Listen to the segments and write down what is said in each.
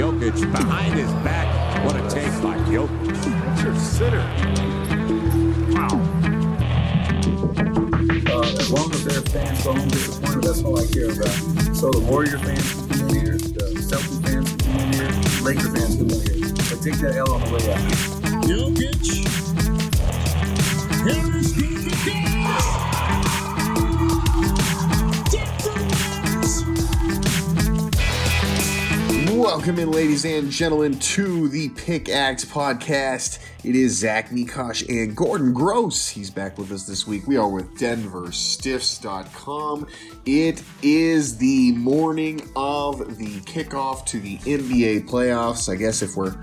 Jokic behind his back. What a take by Jokic. That's your sitter. Wow. Uh, as long as their fans go home disappointed, that's all I care about. So the Warrior fans can come in here, the Celtics fans can come in here, Laker fans can come in here. But take that L on the way out. Jokic. Harris goes Welcome in, ladies and gentlemen, to the Pickaxe Podcast. It is Zach Mikash and Gordon Gross. He's back with us this week. We are with DenverStiffs.com. It is the morning of the kickoff to the NBA playoffs. I guess if we're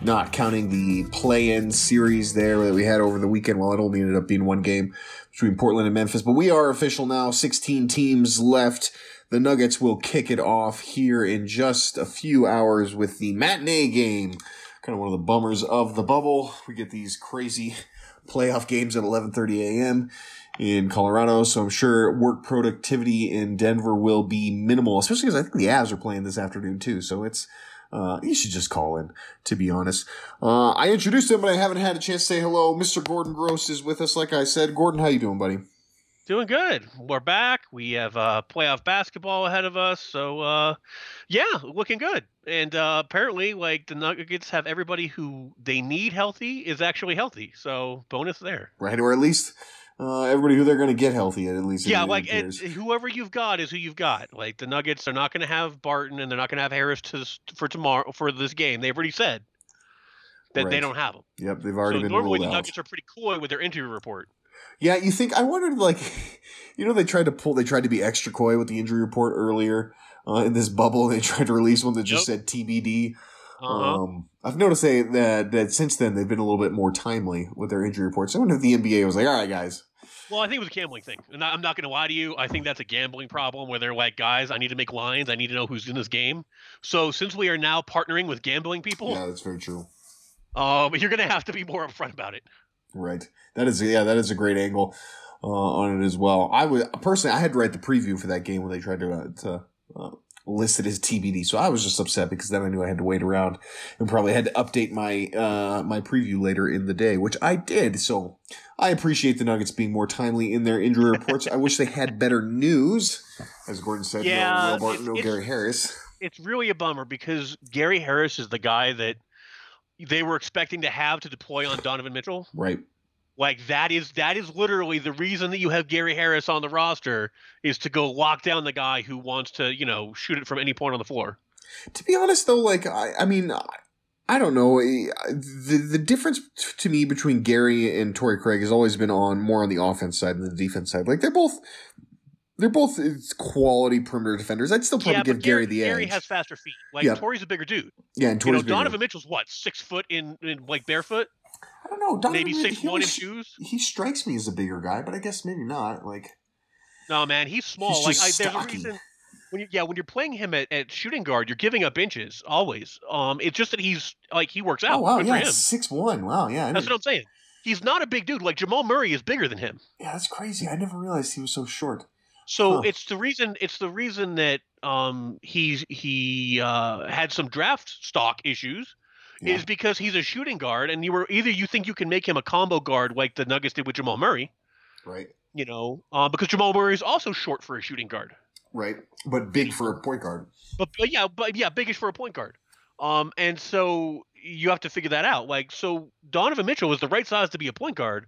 not counting the play-in series there that we had over the weekend, well, it only ended up being one game between Portland and Memphis. But we are official now. 16 teams left. The Nuggets will kick it off here in just a few hours with the matinee game. Kind of one of the bummers of the bubble. We get these crazy playoff games at 11:30 a.m. in Colorado, so I'm sure work productivity in Denver will be minimal, especially because I think the Avs are playing this afternoon too. So it's uh, you should just call in, to be honest. Uh, I introduced him, but I haven't had a chance to say hello. Mr. Gordon Gross is with us, like I said. Gordon, how you doing, buddy? Doing good. We're back. We have uh, playoff basketball ahead of us, so uh, yeah, looking good. And uh, apparently, like the Nuggets have everybody who they need healthy is actually healthy, so bonus there. Right, or at least uh, everybody who they're going to get healthy at least. Yeah, like whoever you've got is who you've got. Like the Nuggets are not going to have Barton and they're not going to have Harris to for tomorrow for this game. They've already said that they don't have them. Yep, they've already so been normally the out. Nuggets are pretty coy with their injury report. Yeah, you think I wondered like, you know, they tried to pull, they tried to be extra coy with the injury report earlier uh, in this bubble. They tried to release one that just said TBD. Uh-huh. Um, I've noticed they, that that since then they've been a little bit more timely with their injury reports. I wonder if the NBA was like, all right, guys, Well, I think it was a gambling thing, and I'm not going to lie to you. I think that's a gambling problem where they're like, guys, I need to make lines. I need to know who's in this game. So since we are now partnering with gambling people, yeah, that's very true. um, you're going to have to be more upfront about it. Right. That is yeah, that is a great angle uh, on it as well. I would personally, I had to write the preview for that game when they tried to uh, to uh, list it as TBD. So I was just upset because then I knew I had to wait around and probably had to update my uh, my preview later in the day, which I did. So I appreciate the Nuggets being more timely in their injury reports. I wish they had better news, as Gordon said. Yeah, no Barton, no Gary Harris. It's really a bummer because Gary Harris is the guy that they were expecting to have to deploy on Donovan Mitchell. Right. Like that is that is literally the reason that you have Gary Harris on the roster is to go lock down the guy who wants to you know shoot it from any point on the floor. To be honest, though, like I, I mean, I, don't know. The the difference to me between Gary and Torrey Craig has always been on more on the offense side than the defense side. Like they're both, they're both quality perimeter defenders. I'd still probably yeah, give Gary, Gary, the edge. Gary has faster feet. Like Yeah. Torrey's a bigger dude. yeah, and Torrey's You know, bigger. Donovan Mitchell's what six foot in, in like barefoot, I don't know. Donovan, maybe six one in shoes. He strikes me as a bigger guy, but I guess maybe not. Like No man, he's small. He's like I, there's stocky. a reason when you yeah when you're playing him at, at shooting guard, you're giving up inches always. Um, it's just that he's like he works out. oh wow, Good yeah, six one. Wow, yeah, I That's what I'm saying. He's not a big dude. Like Jamal Murray is bigger than him. yeah, that's crazy. I never realized he was so short. So Huh. it's the reason. It's the reason that um he's he uh had some draft stock issues. Yeah. Is because he's a shooting guard, and you were either you think you can make him a combo guard like the Nuggets did with Jamal Murray, Right, you know, uh, because Jamal Murray is also short for a shooting guard. right, but big for a point guard. But, but yeah, but yeah, biggish for a point guard. Um, and so you have to figure that out. Like, so Donovan Mitchell was the right size to be a point guard.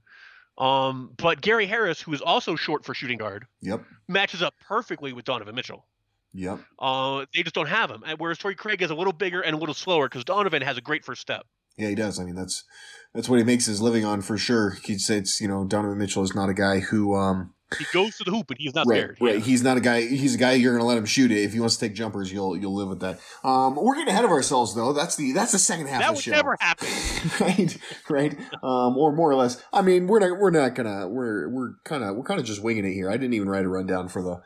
Um, but Gary Harris, who is also short for shooting guard, Yep, matches up perfectly with Donovan Mitchell. yep. Uh, they just don't have him. Whereas Torrey Craig is a little bigger and a little slower because Donovan has a great first step. Yeah, he does. I mean, that's that's what he makes his living on for sure. He says, you know Donovan Mitchell is not a guy who um He goes to the hoop, and he's not right, scared. right. Yeah. He's not a guy. He's a guy you're going to let him shoot it. If he wants to take jumpers, you'll you'll live with that. Um, we're getting ahead of ourselves though. That's the that's the second half That of the would show. never happen. right, right, um, or more or less. I mean, we're not we're not gonna we're we're kind of we're kind of just winging it here. I didn't even write a rundown for the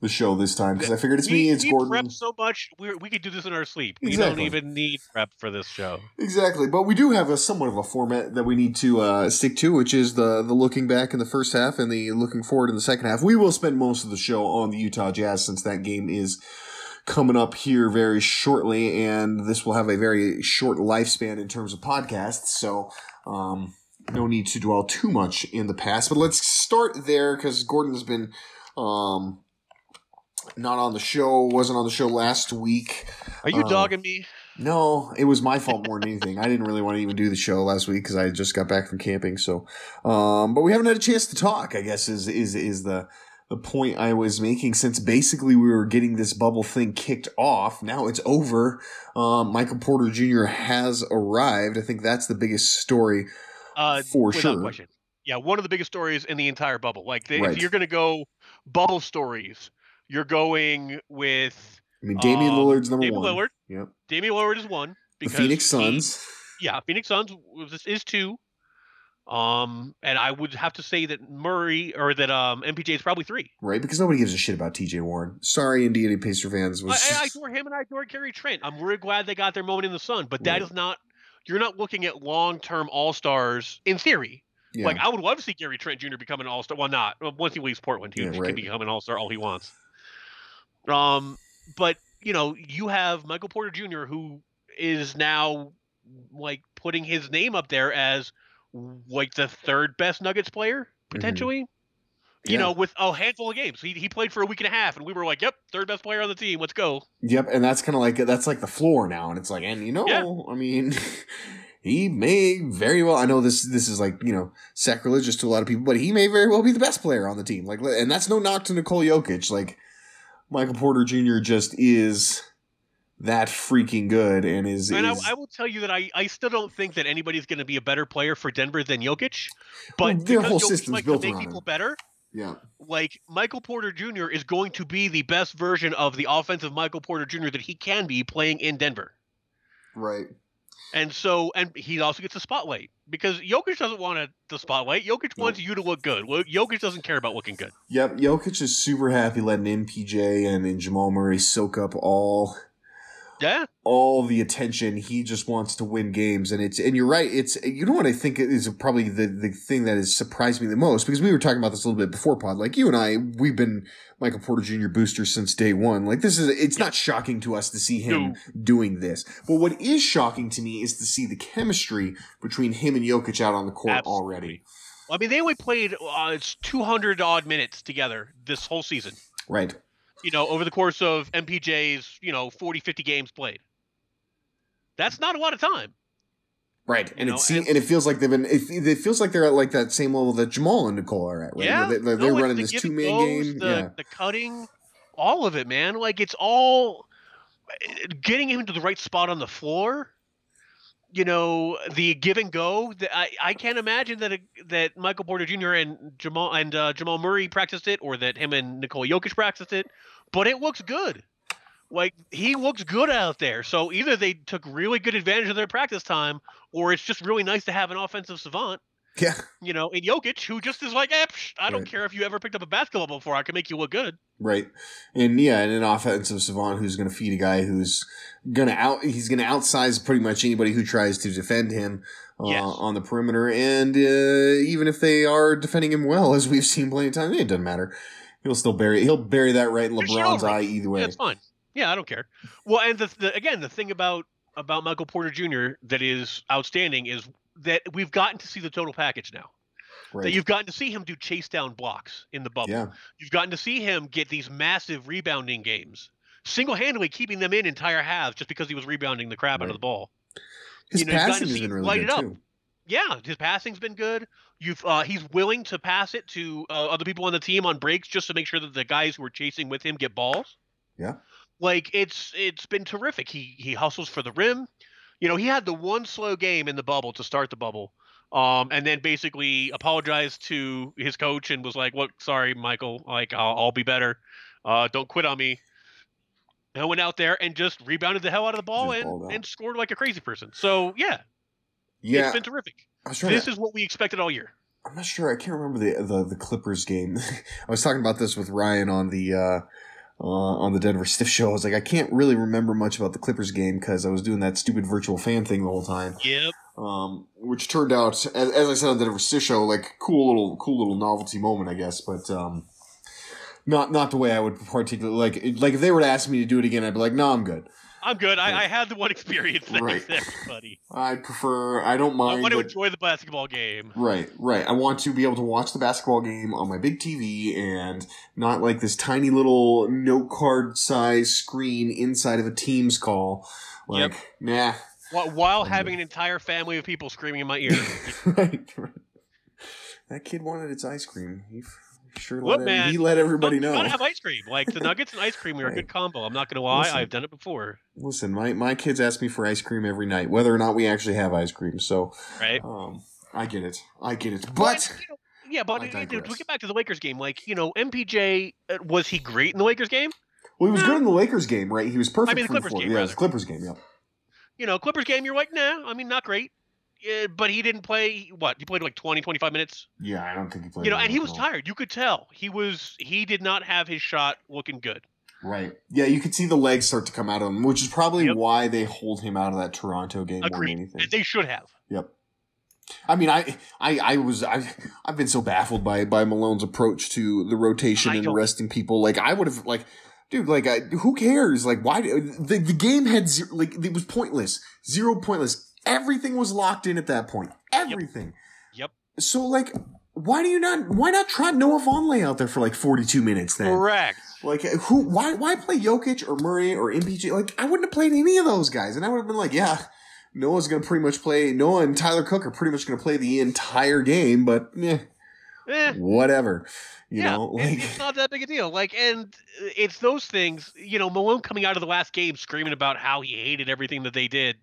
the show this time because I figured it's we, me, it's we Gordon. prep so much, we we could do this in our sleep. We Exactly. don't even need prep for this show. Exactly, but we do have a somewhat of a format that we need to uh, stick to, which is the the looking back in the first half and the looking forward in the second half. We will spend most of the show on the Utah Jazz since that game is coming up here very shortly, and this will have a very short lifespan in terms of podcasts. So. Um, no need to dwell too much in the past, but let's start there because Gordon's been um, not on the show, wasn't on the show last week. Are you Uh, dogging me? No, it was my fault more than anything. I didn't really want to even do the show last week because I just got back from camping. So, um, but we haven't had a chance to talk. I guess is is is the the point I was making. Since basically we were getting this bubble thing kicked off, now it's over. Um, Michael Porter Jr. has arrived. I think that's the biggest story. Uh, for sure. question. Yeah, one of the biggest stories in the entire bubble. Like, they, Right. if you're going to go bubble stories, you're going with I mean, Damian Um, Lillard's number Damian one. Lillard. Yep. Damian Lillard is one The because Phoenix he- Suns. yeah, Phoenix Suns was, is two. Um, and I would have to say that Murray or that um MPJ is probably three. Right, because nobody gives a shit about TJ Warren. Sorry, Indiana Pacer fans. I, Was I, I adore him and I adore Gary Trent. I'm really glad they got their moment in the sun, but that Right. is not. You're not looking at long-term All Stars in theory. yeah. Like I would love to see Gary Trent Jr. become an All Star. Well, not once he leaves Portland, he Yeah, can become an All Star all he wants. Um, but you know, you have Michael Porter Jr. who is now like putting his name up there as like the third best Nuggets player potentially. You Mm-hmm. Yeah. know, with a handful of games, he he played for a week and a half, and we were like, "Yep, third best player on the team. Let's go." Yep, and that's kind of like that's like the floor now, and it's like, and you know, Yeah. I mean, he may very well. I know this this is like you know sacrilegious to a lot of people, but he may very well be the best player on the team. Like, and that's no knock to Nikola Jokic. Like, Michael Porter Jr. just is that freaking good, and is, And I, is I will tell you that I, I still don't think that anybody's going to be a better player for Denver than Jokic. But their whole Jokic system's likes built to make people better. yeah, like Michael Porter Jr. is going to be the best version of the offensive Michael Porter Jr. that he can be playing in Denver. right. And so, and he also gets the spotlight because Jokic doesn't want a, the spotlight. Jokic wants you to look good. Jokic doesn't care about looking good. Yep, Jokic is super happy letting MPJ and, and Jamal Murray soak up all Yeah, all the attention. He just wants to win games, and it's and you're right. It's you know what I think is probably the the thing that has surprised me the most because we were talking about this a little bit before pod. Like you and I, we've been Michael Porter Jr. boosters since day one. Like this is it's not shocking to us to see him doing this. But what is shocking to me is to see the chemistry between him and Jokic out on the court Absolutely. already. I mean they only played uh, it's 200 odd minutes together this whole season. Right. You know, over the course of MPJ's you know 40 50 games played. That's not a lot of time. Right, and know, it seems, and- it feels like they've been. It, it feels like they're at like that same level that Jamal and Nikola are at. Right, Yeah, Where they, are no, running the this two man game. The, yeah, the cutting, all of it, man. Like it's all getting him to the right spot on the floor. You know, the give and go. I I can't imagine that a, that Michael Porter Jr. and Jamal and uh, Jamal Murray practiced it, or that him and Nikola Jokic practiced it. But it looks good. Like he looks good out there. So either they took really good advantage of their practice time, or it's just really nice to have an offensive savant yeah, you know, in Jokic, who just is like, eh, psh, I don't Right. care if you ever picked up a basketball before, I can make you look good. right. And yeah, and an offensive savant who's going to feed a guy who's going to out. He's going to outsize pretty much anybody who tries to defend him uh, Yes. on the perimeter. And uh, even if they are defending him well, as we've seen plenty of times, it doesn't matter. He'll still bury. He'll bury that right in LeBron's eye either way. Yeah, it's fine. Yeah, I don't care. Well, and the, the again, the thing about about Michael Porter Jr. that is outstanding is that we've gotten to see the total package now. That you've gotten to see him do chase down blocks in the bubble. Yeah. You've gotten to see him get these massive rebounding games, single handedly keeping them in entire halves just because he was rebounding the crap out of the ball. His you know, passing has been really light good it up. too. Yeah, his passing's been good. You've uh, he's willing to pass it to uh, other people on the team on breaks just to make sure that the guys who are chasing with him get balls. Yeah. Like it's it's been terrific. He he hustles for the rim. You know, he had the one slow game in the bubble to start the bubble. Um, and then basically apologized to his coach and was like, "Look, sorry, Michael. Like, I'll, I'll be better. Uh, don't quit on me." And went out there and just rebounded the hell out of the ball Just and, and scored like a crazy person. So yeah, Yeah, it's been terrific. I was trying This to, is what we expected all year. I'm not sure. I can't remember the the, the Clippers game. I was talking about this with Ryan on the uh, uh, on the Denver Stiff show. I was like, I can't really remember much about the Clippers game because I was doing that stupid virtual fan thing the whole time. Yep. Um, which turned out, as, as I said on the Denver Stiff show, like cool little cool little novelty moment, I guess. But um, not not the way I would particularly like. Like if they were to ask me to do it again, I'd be like, No, I'm good. I'm good. I, I had the one experience that Right. everybody. I prefer. I don't mind. I want to but- enjoy the basketball game. Right, right. I want to be able to watch the basketball game on my big TV and not like this tiny little note card size screen inside of a Teams call. Like, nah. While, while having an entire family of people screaming in my ear. right, right. That kid wanted its ice cream. He sure Look, let, man, he let everybody know. gotta have ice cream. Like the nuggets and ice cream are a good combo. I'm not gonna lie. Listen. I've done it before. Listen, my, my kids ask me for ice cream every night, whether or not we actually have ice cream. So, Right. um, I get it. I get it. Well, But you know, yeah, but uh, to get back to the Lakers game, like you know, MPJ uh, was he great in the Lakers game? well, he was good in the Lakers game, right? He was perfect. I mean, the Clippers game, yeah, rather. the Clippers game. Yeah. You know, Clippers game, you're like, nah. I mean, not great. Uh, but he didn't play. What he played like 20, 25 minutes. Yeah, I don't think he played. You know, and he was all. tired. You could tell he was. He did not have his shot looking good. Right. Yeah, you could see the legs start to come out of him, which is probably Yep. why they hold him out of that Toronto game more than Agreed. anything. And they should have. Yep. I mean, I, I, I was, I, I've been so baffled by by Malone's approach to the rotation I and resting people. Like, I would have, like, dude, like, I, who cares? Like, why? The the game had zero, like it was pointless, zero pointless. Everything was locked in at that point. Everything. Yep. So, like, why do you not? Why not try Noah Vonleh out there for like forty two minutes then? Correct. Like who? Why? Why play Jokic or Murray or MPJ? Like I wouldn't have played any of those guys, and I would have been like, yeah, Noah's gonna pretty much play. Noah and Tyler Cook are pretty much gonna play the entire game, but eh, Eh, whatever. You yeah, know, like it's not that big a deal. Like, and it's those things. You know, Malone coming out of the last game screaming about how he hated everything that they did.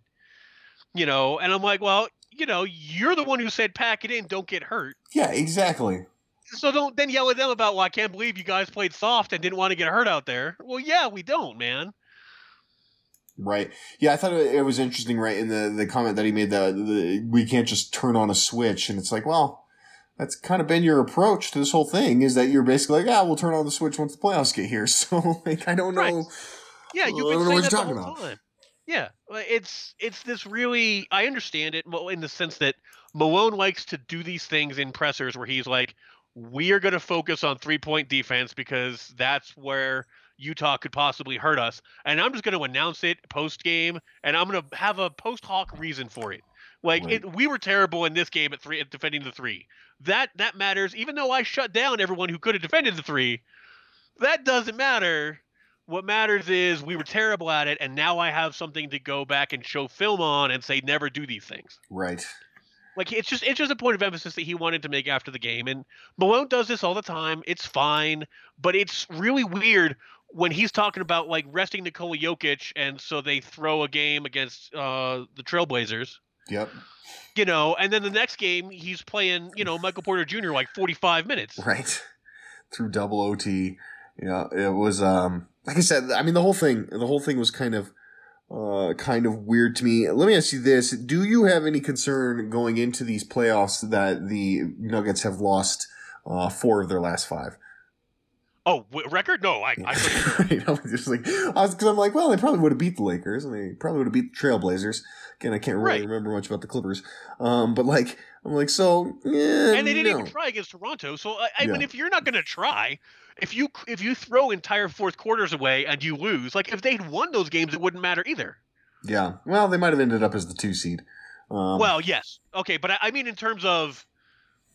You know, and I'm like, well, you know, you're the one who said pack it in, don't get hurt. yeah, exactly. So don't then yell at them about, well, I can't believe you guys played soft and didn't want to get hurt out there. Well, yeah, we don't, man. Right. Yeah, I thought it was interesting, right, in the, the comment that he made that the, we can't just turn on a switch. And it's like, well, that's kind of been your approach to this whole thing is that you're basically like, ah, we'll turn on the switch once the playoffs get here. So, like, I don't know. Yeah, you've been saying what you're the talking whole about. time. Yeah, uh, it's it's this really. I understand it in the sense that Malone likes to do these things in pressers where he's like, "We are going to focus on three point defense because that's where Utah could possibly hurt us," and I'm just going to announce it post game, and I'm going to have a post hoc reason for it. Like Right. it, we were terrible in this game at three at defending the three. That that matters. Even though I shut down everyone who could have defended the three, that doesn't matter. What matters is we were terrible at it, and now I have something to go back and show film on and say never do these things. Right. Like it's just it's just a point of emphasis that he wanted to make after the game, and Malone does this all the time. It's fine, but it's really weird when he's talking about like resting Nikola Jokic, and so they throw a game against uh, the Trailblazers, Yep. you know, and then the next game he's playing, you know, Michael Porter Jr. like forty five minutes. Right. Through double OT. Yeah, it was um like I said, I mean the whole thing the whole thing was kind of uh kind of weird to me. Let me ask you this. Do you have any concern going into these playoffs that the Nuggets have lost uh four of their last five? Oh, w- record? No, I, I right? I was just like, I was because I'm like, well, they probably would have beat the Lakers, and they probably would have beat the Trailblazers. Again, I can't really Right. remember much about the Clippers, um, but like, I'm like, so yeah, and they didn't no. even try against Toronto. So I, I mean, if you're not going to try, if you if you throw entire fourth quarters away and you lose, like if they'd won those games, it wouldn't matter either. Yeah, well, they might have ended up as the two seed. Um, well, yes, okay, but I, I mean in terms of,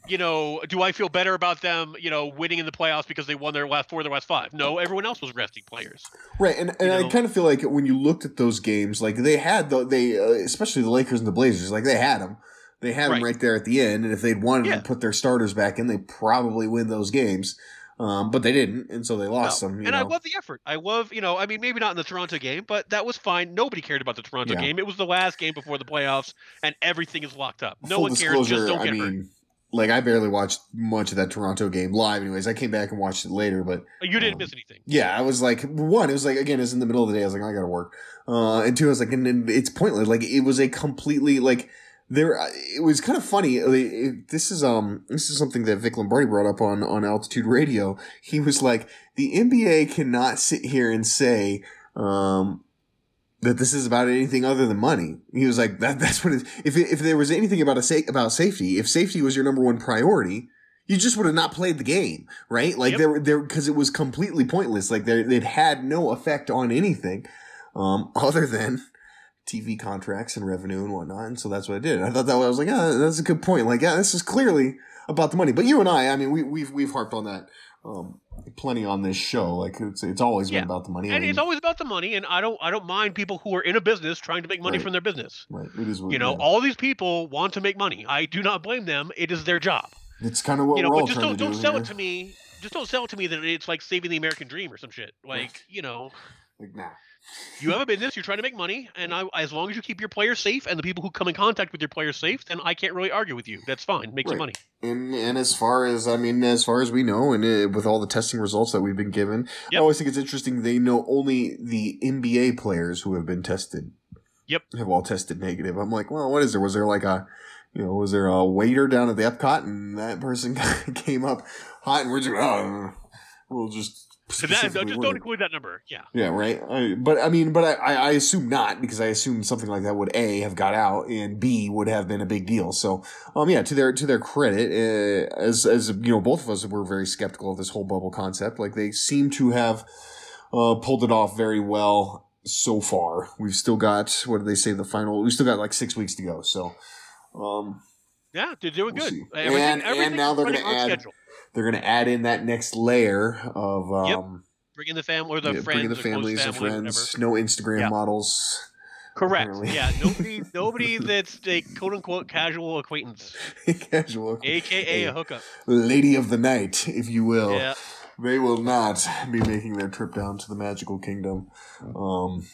you know, do I feel better about them, you know, winning in the playoffs because they won their last four their last five? No, everyone else was resting players. right, and, and I know? kind of feel like when you looked at those games, like they had the they, uh, especially the Lakers and the Blazers, like they had them, they had them Right. right there at the end, and if they'd wanted Yeah. to put their starters back in, they probably win those games. Um, but they didn't, and so they lost No. them. You and know? I love the effort. I love, you know, I mean, maybe not in the Toronto game, but that was fine. Nobody cared about the Toronto Yeah. game. It was the last game before the playoffs, and everything is locked up. No Full one cares. Just don't I get hurt. mean, like I barely watched much of that Toronto game live. Anyways, I came back and watched it later, but You didn't um, miss anything. yeah, I was like, one, it was like again, it's in the middle of the day. I was like, I gotta work, uh, and two, I was like, and then it's pointless. Like it was a completely like there. It was kind of funny. It- this is um, this is something that Vic Lombardi brought up on on Altitude Radio. He was like, the NBA cannot sit here and say, um. That this is about anything other than money. He was like that. That's what. It, if it, if there was anything about a sa- about safety, if safety was your number one priority, you just would have not played the game, right? Like Yep. there, there, because it was completely pointless. Like there, it had no effect on anything, um, other than TV contracts and revenue and whatnot. And so that's what I did. I thought that was, I was like, ah, that's a good point. Like, yeah, this is clearly about the money. But you and I, I mean, we, we've we've harped on that um, plenty on this show. Like it's it's always Yeah. been about the money. I And mean, it's always about the money, and I don't, I don't mind people who are in a business trying to make money Right. from their business. right. It is. What, You know, yeah. all these people want to make money. I do not blame them. It is their job. it's kind of what you know, we're but just don't do don't sell here. it to me. Just don't sell it to me that it's like saving the American dream or some shit. Like, you know, Like, nah. You have a business, you're trying to make money, and I, as long as you keep your players safe and the people who come in contact with your players safe, then I can't really argue with you. That's fine. Make some money. And and as far as I mean, as far as we know, and uh, with all the testing results that we've been given, I always think it's interesting. They know only the NBA players who have been tested. Yep. Have all tested negative. I'm like, well, what is there? Was there like a, you know, was there a waiter down at the Epcot and that person came up hot and we're just, oh, we'll just. So that, just word don't include that number. Yeah. Yeah, right. I, but I mean, but I, I, assume not because I assume something like that would a have got out and b would have been a big deal. So, um, yeah, to their to their credit, uh, as as you know, both of us were very skeptical of this whole bubble concept. Like they seem to have uh, pulled it off very well so far. We've still got what did they say the final? We still got like six weeks to go. So, um, Yeah, they're doing We'll good. see. Everything- And- and now they're gonna add- schedule. They're going to add in that next layer of Yep. um, Bring in the family or the yeah, friends, bringing the families and family, friends. No Instagram Yeah. models. Correct. apparently. Yeah. Nobody. nobody that's a quote unquote casual acquaintance, Casual. aka a hookup. lady of the night, if you will. Yeah. They will not be making their trip down to the magical kingdom. Um,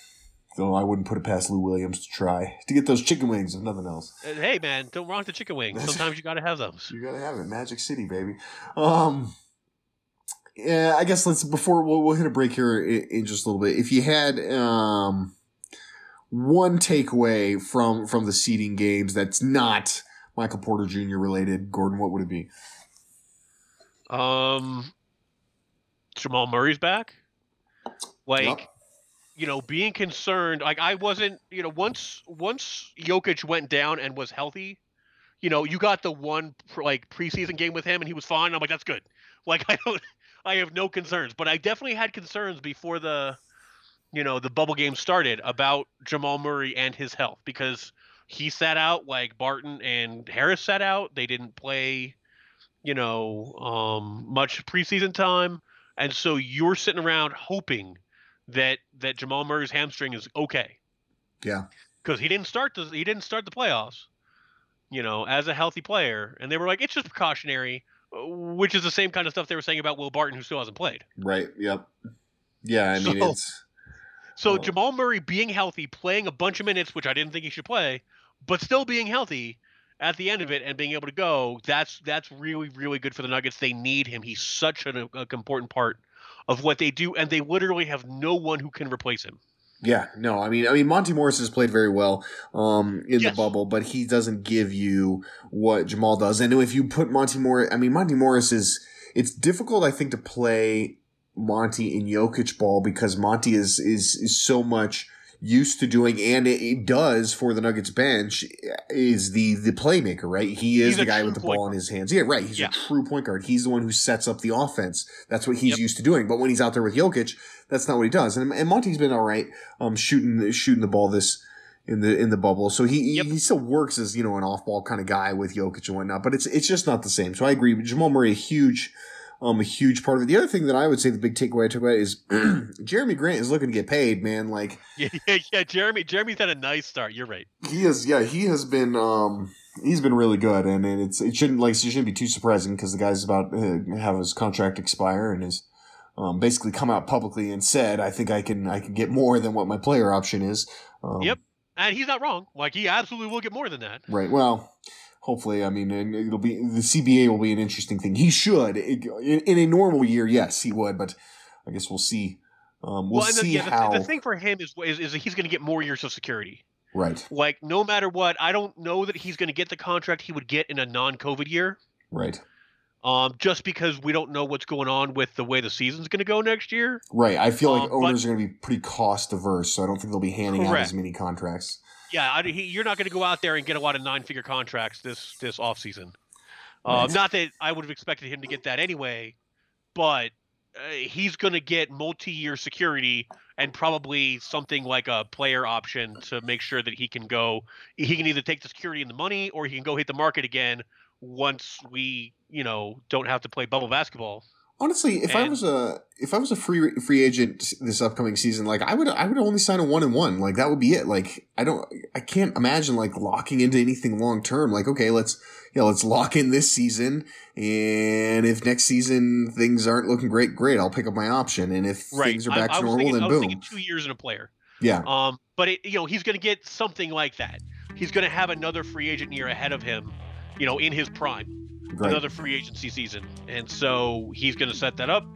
though I wouldn't put it past Lou Williams to try to get those chicken wings, if nothing else. And hey, man, don't wrong the chicken wings. Sometimes you got to have those. You gotta have it, Magic City, baby. Um, yeah, I guess let's before we'll, we'll hit a break here in, in just a little bit. If you had um one takeaway from from the seeding games that's not Michael Porter Jr. related, Gordon, what would it be? Um, Jamal Murray's back. Like, Yep. You know, being concerned. Like, I wasn't. You know, once once Jokic went down and was healthy, you know, you got the one like preseason game with him, and he was fine. I'm like, that's good. Like, I don't. I have no concerns, but I definitely had concerns before the, you know, the bubble game started about Jamal Murray and his health because he sat out like Barton and Harris sat out. They didn't play you know, um, much preseason time, and so you're sitting around hoping that that Jamal Murray's hamstring is okay. Yeah. because he didn't start the he didn't start the playoffs, you know, as a healthy player, and they were like, it's just precautionary, uh, which is the same kind of stuff they were saying about Will Barton, who still hasn't played. Right. Yep. Yeah. I mean, So- it's So Oh. Jamal Murray being healthy, playing a bunch of minutes, which I didn't think he should play, but still being healthy at the end of it and being able to go, that's that's really really good for the Nuggets. They need him. He's such an a, important part of what they do, and they literally have no one who can replace him. yeah. No, I mean, I mean, Monte Morris has played very well um, in Yes. the bubble, but he doesn't give you what Jamal does. And if you put Monte Morris, I mean, Monte Morris is. It's difficult, I think, to play Monte in Jokic ball because Monte is is is so much used to doing and it, it does for the Nuggets bench is the the playmaker, right? He is He's the guy with the ball in his hands. Yeah, right. He's Yeah. a true point guard. He's the one who sets up the offense. That's what he's Yep. used to doing. But when he's out there with Jokic, that's not what he does. And, and Monte's been all right, um, shooting shooting the ball this in the in the bubble. So he Yep. he still works as you know an off ball kind of guy with Jokic and whatnot. But it's it's just not the same. So I agree. Jamal Murray, a huge. Um, a huge part of it. The other thing that I would say the big takeaway I took away is Jerami Grant is looking to get paid, man. Like Yeah, yeah, yeah. Jerami, Jerami's had a nice start. You're right. he is, yeah, he has been, um, he's been really good, and, and it's it shouldn't like it shouldn't be too surprising because the guy's about to have his contract expire and is um, basically come out publicly and said, "I think I can I can get more than what my player option is." Um, Yep. And he's not wrong. Like he absolutely will get more than that. Right. Well, hopefully, I mean, and it'll be the CBA will be an interesting thing. He should in, a normal year, yes, he would, but I guess we'll see. Um, we'll, the, see yeah, how. the thing for him is, is is that he's going to get more years of security. right. Like no matter what, I don't know that he's going to get the contract he would get in a non-COVID year. Right. Um, just because we don't know what's going on with the way the season's going to go next year. Right. I feel like Um, but- owners are going to be pretty cost averse, so I don't think they'll be handing out as many contracts. Yeah, I, he, you're not going to go out there and get a lot of nine-figure contracts this this off season. Um, Not that I would have expected him to get that anyway, but uh, he's going to get multi-year security and probably something like a player option to make sure that he can go. He can either take the security and the money, or he can go hit the market again once we, you know, don't have to play bubble basketball. Honestly, if I was a if I was a free free agent this upcoming season, like I would I would only sign a one and one. Like that would be it. Like I don't I can't imagine like locking into anything long term. Like okay, let's yeah, let's lock in this season, and if next season things aren't looking great, great, I'll pick up my option. And if things are back I, to normal, thinking, then I was boom. thinking two years in a player. Yeah, Um, but it, you know, he's going to get something like that. He's going to have another free agent year ahead of him, you know, in his prime, right. another free agency season, and so he's going to set that up.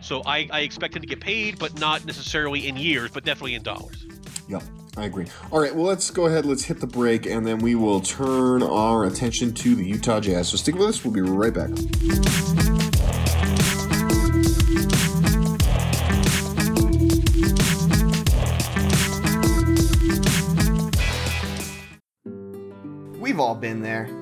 So I, I expect him to get paid, but not necessarily in years, but definitely in dollars. Yep, I agree. All right, well, let's go ahead. Let's hit the break, and then we will turn our attention to the Utah Jazz. So stick with us. We'll be right back. We've all been there.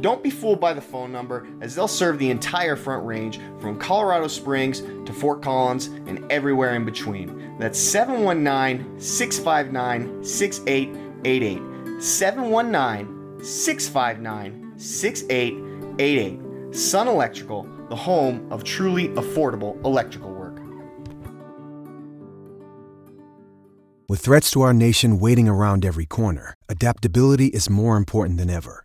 Don't be fooled by the phone number, as they'll serve the entire front range from Colorado Springs to Fort Collins and everywhere in between. That's 719 659 6888. 719 659 6888. Sun Electrical, the home of truly affordable electrical work. With threats to our nation waiting around every corner, adaptability is more important than ever.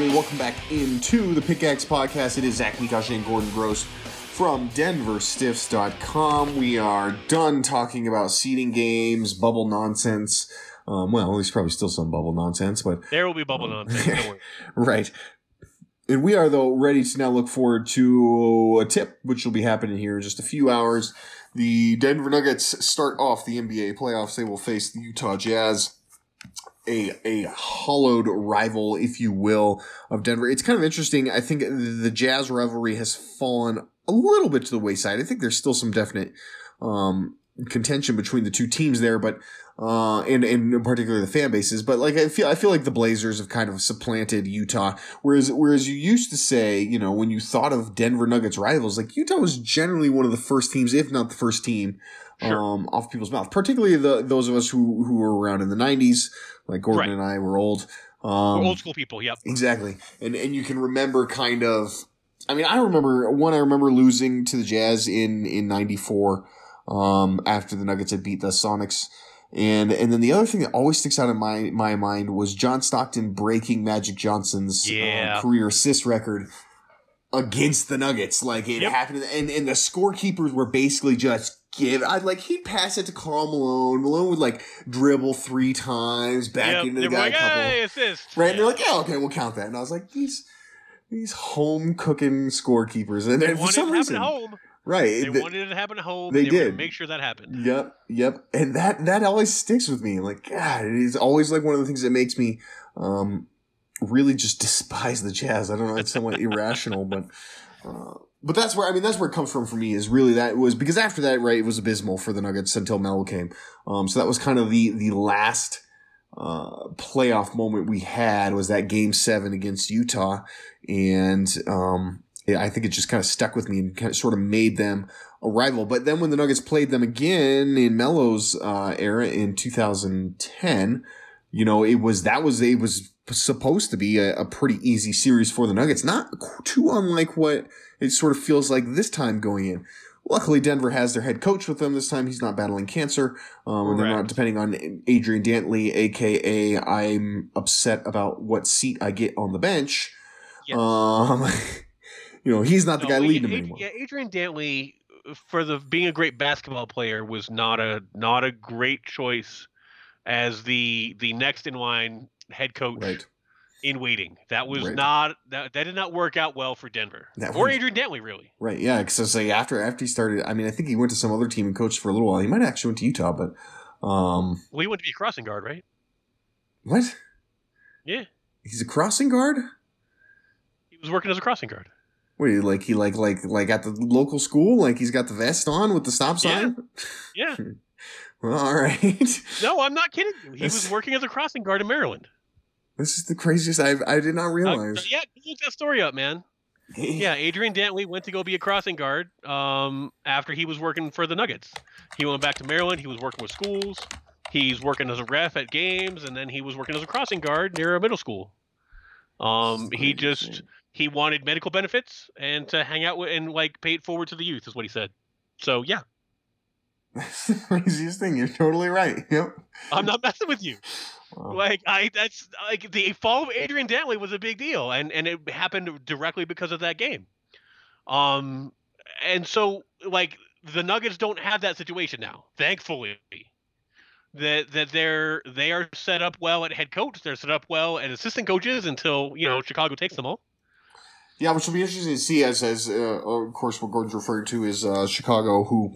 everybody, welcome back into the Pickaxe Podcast. It is Zach Mikash and Gordon Gross from DenverStiffs.com. We are done talking about seeding games, bubble nonsense. Um, well, there's probably still some bubble nonsense, but There will be bubble nonsense. Don't worry. right. And we are, though, ready to now look forward to a tip, which will be happening here in just a few hours. The Denver Nuggets start off the NBA playoffs. They will face the Utah Jazz, a, a hollowed rival, if you will, of Denver. It's kind of interesting. I think the Jazz rivalry has fallen a little bit to the wayside. I think there's still some definite um, contention between the two teams there, but uh, and and in particular the fan bases. But like I feel I feel like the Blazers have kind of supplanted Utah. Whereas whereas you used to say, you know, when you thought of Denver Nuggets rivals, like Utah was generally one of the first teams, if not the first team, Sure. um, off people's mouth. Particularly the those of us who who were around in the '90s, like Gordon Right. and I were old. Um, We're old school people. Yep. Exactly. And and you can remember kind of I mean, I remember one I remember losing to the Jazz in in 94 um after the Nuggets had beat the Sonics. And and then the other thing that always sticks out in my my mind was John Stockton breaking Magic Johnson's uh, career assist record against the Nuggets. Like it Yep. happened and and the scorekeepers were basically just give I like he'd pass it to Karl Malone. Malone would like dribble three times back Yep. into the They were guy like, couple. hey, assist. Right? And they're like, yeah, okay, we'll count that. And I was like, these these home cooking scorekeepers. And They then for some reason, at home. right? They the- wanted it to happen at home. they they did. make sure that happened. Yep, yep. And that that always sticks with me. Like, God, it is always like one of the things that makes me um really just despise the Jazz. I don't know, it's somewhat irrational, but uh, but that's where I mean that's where it comes from for me is really that was because after that right it was abysmal for the Nuggets until Melo came. Um, so that was kind of the the last uh, playoff moment we had was that game seven against Utah, and um, yeah, I think it just kind of stuck with me and kind of sort of made them a rival. But then when the Nuggets played them again in Melo's uh, era in 2010, you know, it was that was it was supposed to be a, a pretty easy series for the Nuggets, not too unlike what it sort of feels like this time going in. Luckily, Denver has their head coach with them this time. He's not battling cancer, um, and they're not depending on Adrian Dantley, aka I'm upset about what seat I get on the bench. Yes. Um, you know, he's not the No, guy Ad- leading them anymore. Yeah, Adrian Dantley, for the being a great basketball player, was not a not a great choice as the the next in line head coach Right. in waiting. That was Right. not that, that did not work out well for Denver That or was- Adrian Dantley really. Right, yeah. Because like after after he started, I mean, I think he went to some other team and coached for a little while. He might actually went to Utah, but um, Well, he went to be a crossing guard, right? what? Yeah, He's a crossing guard. he was working as a crossing guard. Wait, like he like like like at the local school, like he's got the vest on with the stop sign. Yeah. Well, all right. No, I'm not kidding you. He was working as a crossing guard in Maryland. This is the craziest I I did not Uh, realize. yeah, look that story up, man. Yeah, Adrian Dantley went to go be a crossing guard um, after he was working for the Nuggets. He went back to Maryland. He was working with schools. He's working as a ref at games, and then he was working as a crossing guard near a middle school. Um, he just he wanted medical benefits and to hang out with and like pay it forward to the youth is what he said. So yeah, That's the craziest thing. You're totally right. Yep. I'm not messing with you. Like I, that's like the fall of Adrian Dantley was a big deal, and and it happened directly because of that game. Um, and so like the Nuggets don't have that situation now, thankfully. That that they're they are set up well at head coach, they're set up well at assistant coaches until you know Chicago takes them all. Yeah, which will be interesting to see as, as uh, of course, what Gordon's referring to is uh, Chicago, who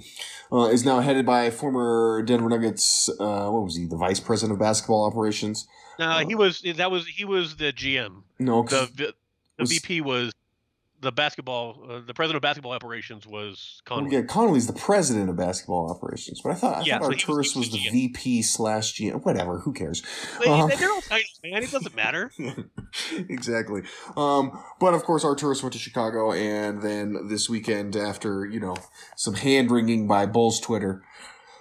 uh, is now headed by former Denver Nuggets, uh, what was he, the vice president of basketball operations? Uh, he was that was he was the GM. No, The the, the was- VP was the basketball. Uh, the president of basketball operations was Connolly. yeah, Connolly's the president of basketball operations, but I thought, I Yeah, thought so he was- was the GM. VP slash GM. Whatever, who cares? They, Um, they're all titles, man. It doesn't matter. exactly. Um, but of course, Arturas went to Chicago, and then this weekend, after you know some hand wringing by Bulls Twitter,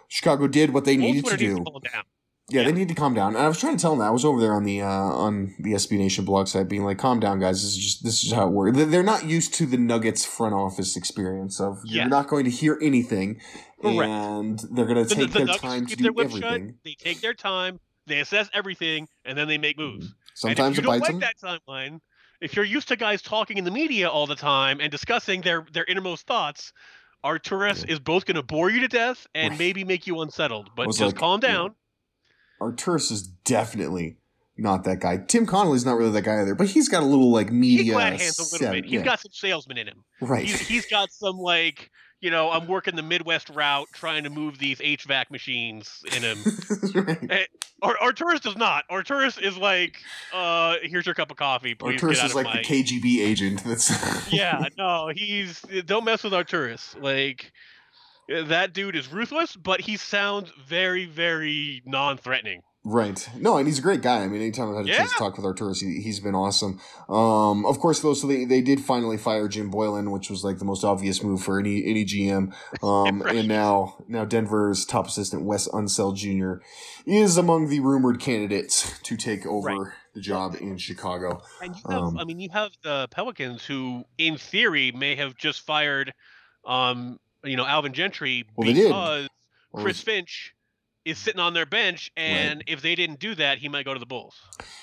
Chicago did what they Bulls needed to Twitter needs do. down. Yeah, Yeah. they need to calm down. And I was trying to tell them that. I was over there on the uh, on the SB Nation blog site, being like, "Calm down, guys. This is just this is how it works." They- They're not used to the Nuggets front office experience of you're not going to hear anything, Correct. and they're going to The, take the their time to keep do their whip everything. shut. They take their time. They assess everything, and then they make moves. Sometimes and it if you bites don't them. like that timeline, if you're used to guys talking in the media all the time and discussing their their innermost thoughts, Arturas is both going to bore you to death and maybe make you unsettled. But just like, calm yeah. Down. Arturas is definitely not that guy. Tim Connolly's not really that guy either, but he's got a little like He media. glad hands a little bit. He's yeah, got some salesman in him. right. He's, he's got some like you know I'm working the Midwest route trying to move these HVAC machines in him. right. Ar- Arturas does not. Arturas is like, uh, here's your cup of coffee. Please out is of like my... the KGB agent. That's yeah, no, he's don't mess with Arturas. Like, That dude is ruthless, but he sounds very, very non-threatening. Right. No, and he's a great guy. I mean, anytime I've had a chance to talk with Arturas, he, he's been awesome. Um, of course, though, so they, they did finally fire Jim Boylen, which was like the most obvious move for any any GM. Um, Right. and now now Denver's top assistant Wes Unseld Jr. is among the rumored candidates to take over Right. the job in Chicago. And you have, Um, I mean, you have the Pelicans who, in theory, may have just fired, um, you know, Alvin Gentry Well, because Or Chris Finch is sitting on their bench, and if they didn't do that, he might go to the Bulls.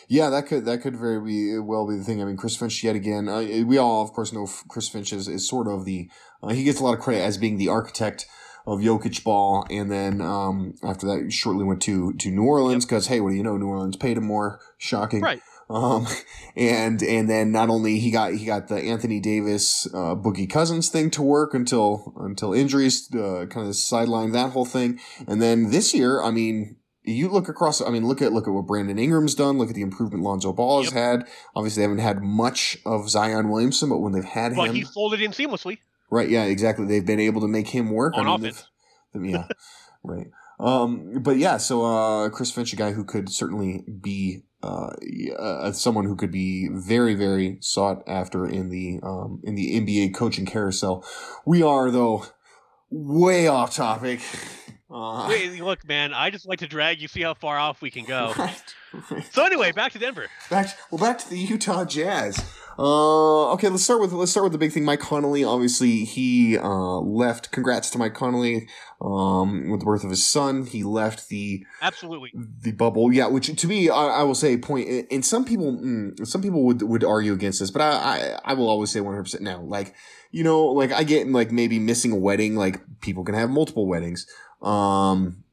Yeah, that could that could very be, well be the thing. I mean, Chris Finch yet again. Uh, we all, of course, know Chris Finch is, is sort of the uh, he gets a lot of credit as being the architect of Jokic ball, and then um, after that, he shortly went to to New Orleans because hey, what do you know? New Orleans paid him more. Shocking, Right. Um, and and then not only he got he got the Anthony Davis uh, Boogie Cousins thing to work until until injuries uh, kind of sidelined that whole thing, and then this year, I mean, you look across. I mean, look at look at what Brandon Ingram's done. Look at the improvement Lonzo Ball has Yep. had. Obviously, they haven't had much of Zion Williamson, but when they've had him. But him, he folded in seamlessly. right? Yeah, exactly. They've been able to make him work On I mean, offense. Yeah, right. Um, but yeah, so uh, Chris Finch, a guy who could certainly be uh, uh, someone who could be very, very sought after in the um, in the NBA coaching carousel. We are though way off topic. Uh, Wait, look, man, I just like to drag you, see how far off we can go. right, right. So anyway, back to Denver. back well back to the Utah Jazz. Uh, okay, let's start with let's start with the big thing. Mike Connolly, obviously, he uh, left. Congrats to Mike Connolly um, with the birth of his son. He left the Absolutely. the bubble. Yeah, which to me, I, I will say, point. And some people, mm, some people would would argue against this, but I I, I will always say one hundred percent now. Like you know, like I get like maybe missing a wedding. Like people can have multiple weddings. Um,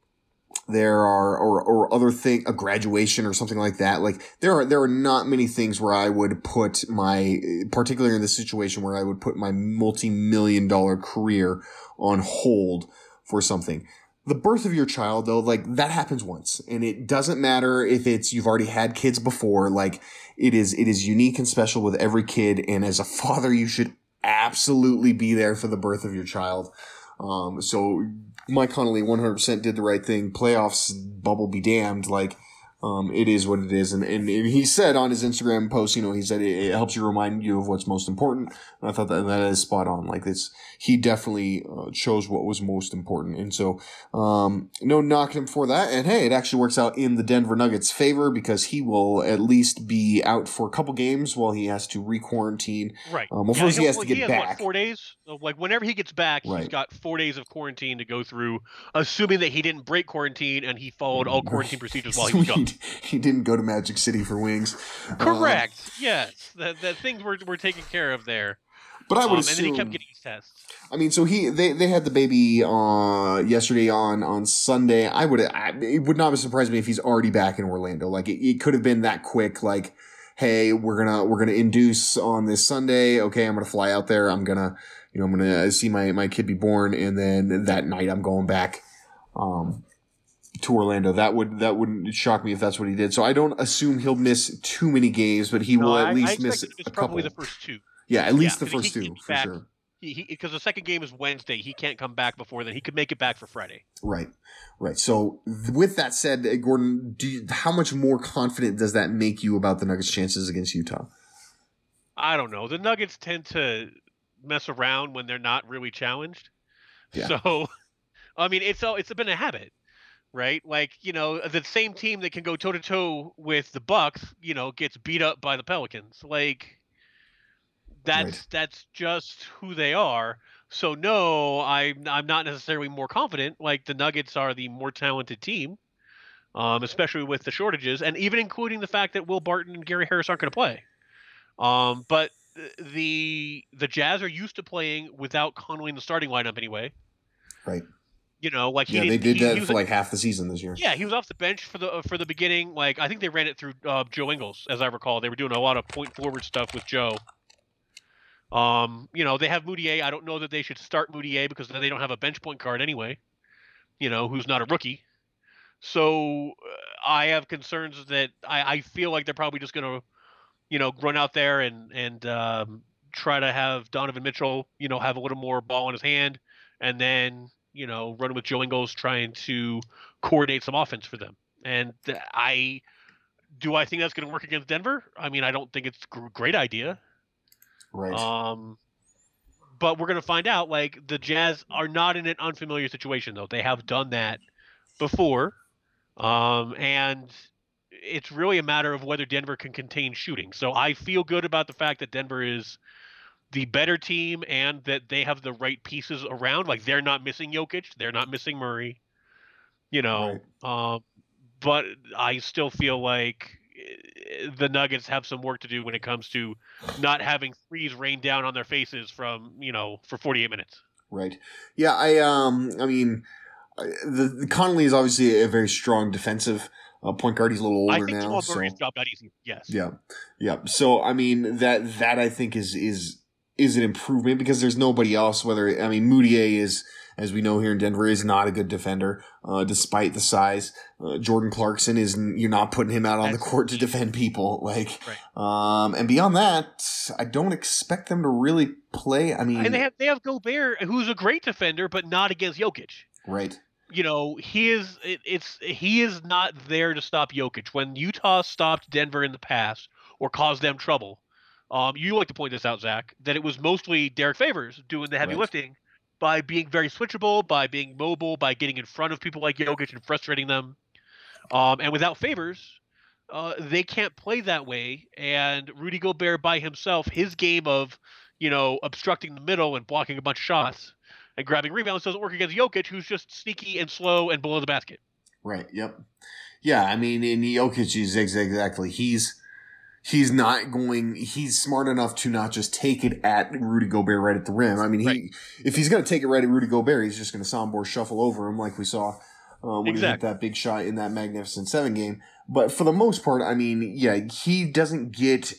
there are or or other thing a graduation or something like that. Like there are there are not many things where i would put my particularly in this situation where i would put my multi-million dollar career on hold for something. The birth of your child though like that happens once and it doesn't matter if it's you've already had kids before like it is it is unique and special with every kid and as a father you should absolutely be there for the birth of your child. Um, so Mike Connolly 100% did the right thing. Playoffs bubble be damned. Like, um, it is what it is. And, and, he said on his Instagram post, you know, he said it, it helps you remind you of what's most important. And I thought that that is spot on. Like this, he definitely uh, chose what was most important. And so, um, no knocking him for that. And hey, it actually works out in the Denver Nuggets favor because he will at least be out for a couple games while he has to re-quarantine. Right. Um, well, first he has to get has, back. What, four days. Like whenever he gets back, he's Right. got four days of quarantine to go through, assuming that he didn't break quarantine and he followed all quarantine procedures while he was gone. He didn't go to Magic City for wings. Correct. yes. The, the things were, were taken care of there. but I would Um, and assume. then he kept getting his tests. I mean, so he they, they had the baby uh yesterday on on Sunday. I would I, it would not have surprised me if he's already back in Orlando. Like it, it could have been that quick. Like, hey, we're gonna we're gonna induce on this Sunday. Okay, I'm gonna fly out there. I'm gonna you know I'm gonna see my my kid be born, and then that night I'm going back. Um, to Orlando. That would that wouldn't shock me if that's what he did. So I don't assume he'll miss too many games, but he No, will at I least miss expect it's a probably couple. the first two. yeah, at least yeah, the first two for back. sure. Because the second game is Wednesday. He can't come back before then. He could make it back for Friday. Right, right. So with that said, uh, Gordon, do you, how much more confident does that make you about the Nuggets' chances against Utah? I don't know. The Nuggets tend to mess around when they're not really challenged. Yeah. So, I mean, it's all it's been a habit, right? Like you know, the same team that can go toe to toe with the Bucks, you know, gets beat up by the Pelicans. Like that's Right. that's just who they are. So no, I'm I'm not necessarily more confident. Like the Nuggets are the more talented team, um, especially with the shortages, and even including the fact that Will Barton and Gary Harris aren't going to play. Um, but the the Jazz are used to playing without Conway in the starting lineup anyway. Right. You know, like he Yeah, they didn't- he- he that was for like half the season this year. yeah, he was off the bench for the uh, for the beginning. Like I think they ran it through uh, Joe Ingles, as I recall. They were doing a lot of point forward stuff with Joe. Um, you know, they have Mudiay. I don't know that they should start Mudiay because they don't have a bench point guard anyway. You know, who's not a rookie. So uh, I have concerns that I, I feel like they're probably just going to, you know, run out there and and um, try to have Donovan Mitchell, you know, have a little more ball in his hand, and then you know, running with Joe Ingles, trying to coordinate some offense for them. And I do I think that's going to work against Denver? I mean, I don't think it's a gr- great idea. Right. Um, but we're going to find out. Like the Jazz are not in an unfamiliar situation, though. They have done that before, um, and it's really a matter of whether Denver can contain shooting. So I feel good about the fact that Denver is the better team and that they have the right pieces around. Like they're not missing Jokic, they're not missing Murray. You know, um, but I still feel like eh, the Nuggets have some work to do when it comes to not having threes rain down on their faces from you know for 48 minutes. Right. Yeah. I um. I mean, the, the Connolly is obviously a very strong defensive uh, point guard. He's a little I older think now. Jamal So Murray's job got easy. Yes. yeah, yeah. So I mean that that I think is is is an improvement because there's nobody else. Whether I mean Mudiay is. As we know here in Denver, is not a good defender, uh, despite the size. Uh, Jordan Clarkson is you're not putting him out on the court to defend people. Like, Right. um, and beyond that, I don't expect them to really play. I mean, And they have they have Gobert, who's a great defender, but not against Jokic. right, you know, he is it, it's he is not there to stop Jokic. When Utah stopped Denver in the past or caused them trouble, um, you like to point this out, Zach, that it was mostly Derrick Favors doing the heavy Right. lifting by being very switchable, by being mobile, by getting in front of people like Jokic and frustrating them. Um, and without Favors, uh, they can't play that way. And Rudy Gobert by himself, his game of, you know, obstructing the middle and blocking a bunch of shots and grabbing rebounds doesn't work against Jokic, who's just sneaky and slow and below the basket. right, yep, yeah. I mean, in Jokic is exactly he's he's not going. He's smart enough to not just take it at Rudy Gobert right at the rim. I mean, he Right. if he's going to take it right at Rudy Gobert, he's just going to Sombor Shuffle over him like we saw um, when he hit that big shot in that Magnificent Seven game. But for the most part, I mean, yeah, he doesn't get